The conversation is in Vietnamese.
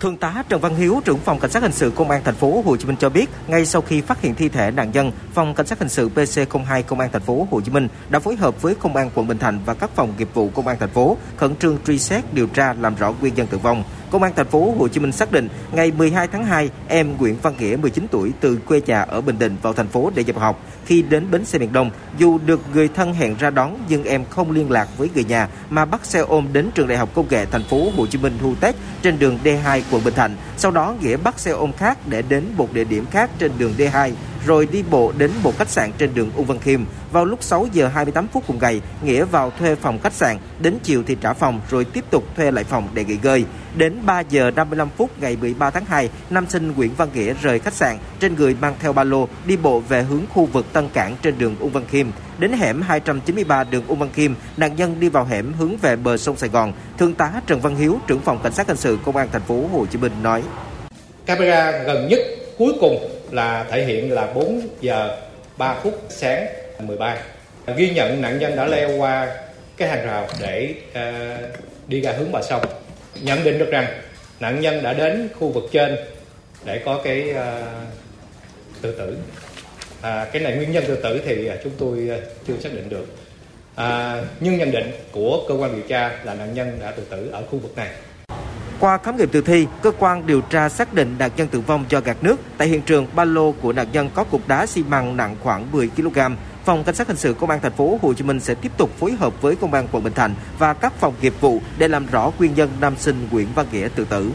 Thượng tá Trần Văn Hiếu, trưởng phòng cảnh sát hình sự công an thành phố Hồ Chí Minh cho biết, ngay sau khi phát hiện thi thể nạn nhân, phòng cảnh sát hình sự PC02 công an thành phố Hồ Chí Minh đã phối hợp với công an quận Bình Thạnh và các phòng nghiệp vụ công an thành phố khẩn trương truy xét điều tra làm rõ nguyên nhân tử vong. Công an thành phố Hồ Chí Minh xác định ngày 12 tháng 2, em Nguyễn Văn Nghĩa 19 tuổi từ quê nhà ở Bình Định vào thành phố để nhập học. Khi đến bến xe miền Đông, dù được người thân hẹn ra đón nhưng em không liên lạc với người nhà mà bắt xe ôm đến trường Đại học Công nghệ thành phố Hồ Chí Minh Thu Tết trên đường D2 quận Bình Thạnh. Sau đó Nghĩa bắt xe ôm khác để đến một địa điểm khác trên đường D2 rồi đi bộ đến một khách sạn trên đường Ung Văn Khiêm. Vào lúc 6 giờ 28 phút cùng ngày, Nghĩa vào thuê phòng khách sạn, đến chiều thì trả phòng rồi tiếp tục thuê lại phòng để nghỉ ngơi. Đến 3 giờ 55 phút ngày 13 tháng 2, nam sinh Nguyễn Văn Nghĩa rời khách sạn, trên người mang theo ba lô, đi bộ về hướng khu vực Tân Cảng trên đường Ung Văn Khiêm. Đến hẻm 293 đường Ung Văn Khiêm, nạn nhân đi vào hẻm hướng về bờ sông Sài Gòn. Thượng tá Trần Văn Hiếu, trưởng phòng cảnh sát hình sự công an thành phố Hồ Chí Minh nói: Camera gần nhất cuối cùng là thể hiện là 4 giờ 3 phút sáng 13. Ghi nhận nạn nhân đã leo qua cái hàng rào để uh, đi ra hướng bờ sông. Nhận định được rằng nạn nhân đã đến khu vực trên để có cái uh, tự tử. À, cái này nguyên nhân tự tử thì ờ, chúng tôi chưa xác định được. À, nhưng nhận định của cơ quan điều tra là nạn nhân đã tự tử ở khu vực này. Qua khám nghiệm tử thi, cơ quan điều tra xác định nạn nhân tử vong do gạt nước. Tại hiện trường, ba lô của nạn nhân có cục đá xi măng nặng khoảng 10 kg. Phòng Cảnh sát hình sự Công an thành phố Hồ Chí Minh sẽ tiếp tục phối hợp với Công an quận Bình Thạnh và các phòng nghiệp vụ để làm rõ nguyên nhân nam sinh Nguyễn Văn Nghĩa tự tử.